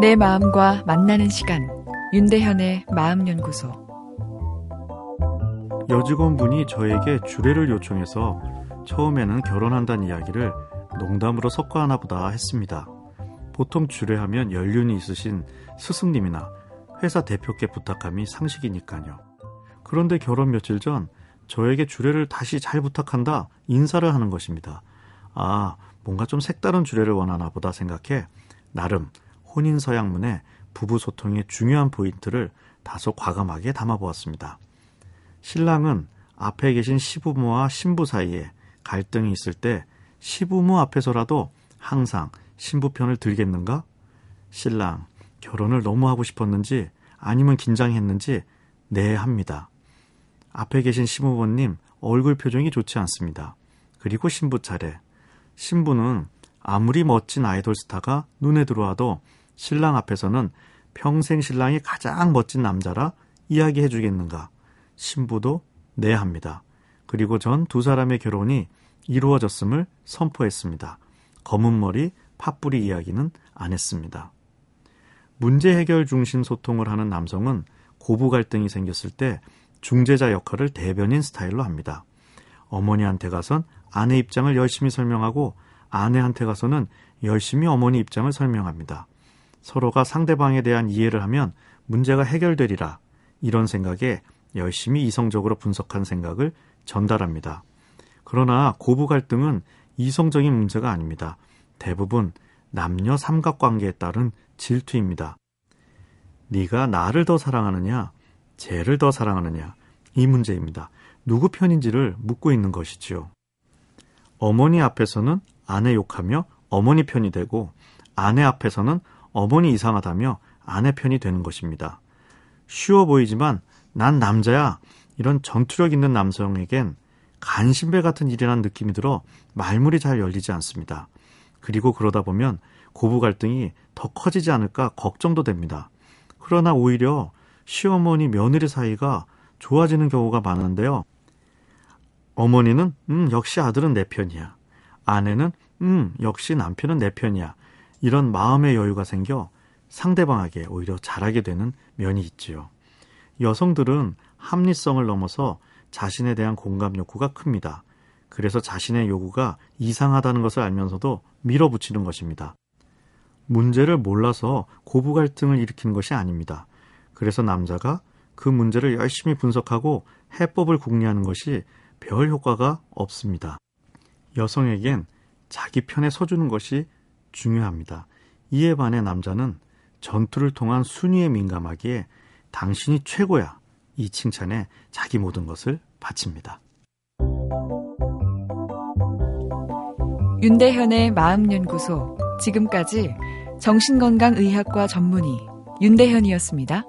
내 마음과 만나는 시간 윤대현의 마음연구소 여직원분이 저에게 주례를 요청해서 처음에는 결혼한다는 이야기를 농담으로 섞어 하나 보다 했습니다. 보통 주례하면 연륜이 있으신 스승님이나 회사 대표께 부탁함이 상식이니까요. 그런데 결혼 며칠 전 저에게 주례를 다시 잘 부탁한다 인사를 하는 것입니다. 아, 뭔가 좀 색다른 주례를 원하나 보다 생각해 나름 혼인 서약문에 부부 소통의 중요한 포인트를 다소 과감하게 담아보았습니다. 신랑은 앞에 계신 시부모와 신부 사이에 갈등이 있을 때 시부모 앞에서라도 항상 신부 편을 들겠는가? 신랑, 결혼을 너무 하고 싶었는지 아니면 긴장했는지 네 합니다. 앞에 계신 시부모님 얼굴 표정이 좋지 않습니다. 그리고 신부 차례. 신부는 아무리 멋진 아이돌 스타가 눈에 들어와도 신랑 앞에서는 평생 신랑이 가장 멋진 남자라 이야기해 주겠는가. 신부도 네 합니다. 그리고 전 두 사람의 결혼이 이루어졌음을 선포했습니다. 검은 머리, 팥뿌리 이야기는 안 했습니다. 문제 해결 중심 소통을 하는 남성은 고부 갈등이 생겼을 때 중재자 역할을 대변인 스타일로 합니다. 어머니한테 가선 아내 입장을 열심히 설명하고 아내한테 가서는 열심히 어머니 입장을 설명합니다. 서로가 상대방에 대한 이해를 하면 문제가 해결되리라 이런 생각에 열심히 이성적으로 분석한 생각을 전달합니다. 그러나 고부 갈등은 이성적인 문제가 아닙니다. 대부분 남녀 삼각관계에 따른 질투입니다. 네가 나를 더 사랑하느냐, 쟤를 더 사랑하느냐 이 문제입니다. 누구 편인지를 묻고 있는 것이지요. 어머니 앞에서는 아내 욕하며 어머니 편이 되고 아내 앞에서는 어머니 이상하다며 아내 편이 되는 것입니다. 쉬워 보이지만 난 남자야 이런 전투력 있는 남성에겐 간신배 같은 일이라는 느낌이 들어 말문이 잘 열리지 않습니다. 그리고 그러다 보면 고부 갈등이 더 커지지 않을까 걱정도 됩니다. 그러나 오히려 시어머니 며느리 사이가 좋아지는 경우가 많은데요. 어머니는 음 역시 아들은 내 편이야. 아내는 음 역시 남편은 내 편이야. 이런 마음의 여유가 생겨 상대방에게 오히려 잘하게 되는 면이 있지요. 여성들은 합리성을 넘어서 자신에 대한 공감 욕구가 큽니다. 그래서 자신의 요구가 이상하다는 것을 알면서도 밀어붙이는 것입니다. 문제를 몰라서 고부 갈등을 일으키는 것이 아닙니다. 그래서 남자가 그 문제를 열심히 분석하고 해법을 궁리하는 것이 별 효과가 없습니다. 여성에겐 자기 편에 서주는 것이 중요합니다. 이에 반해 남자는 전투를 통한 순위에 민감하기에 당신이 최고야. 이 칭찬에 자기 모든 것을 바칩니다. 윤대현의 마음연구소. 지금까지 정신건강의학과 전문의 윤대현이었습니다.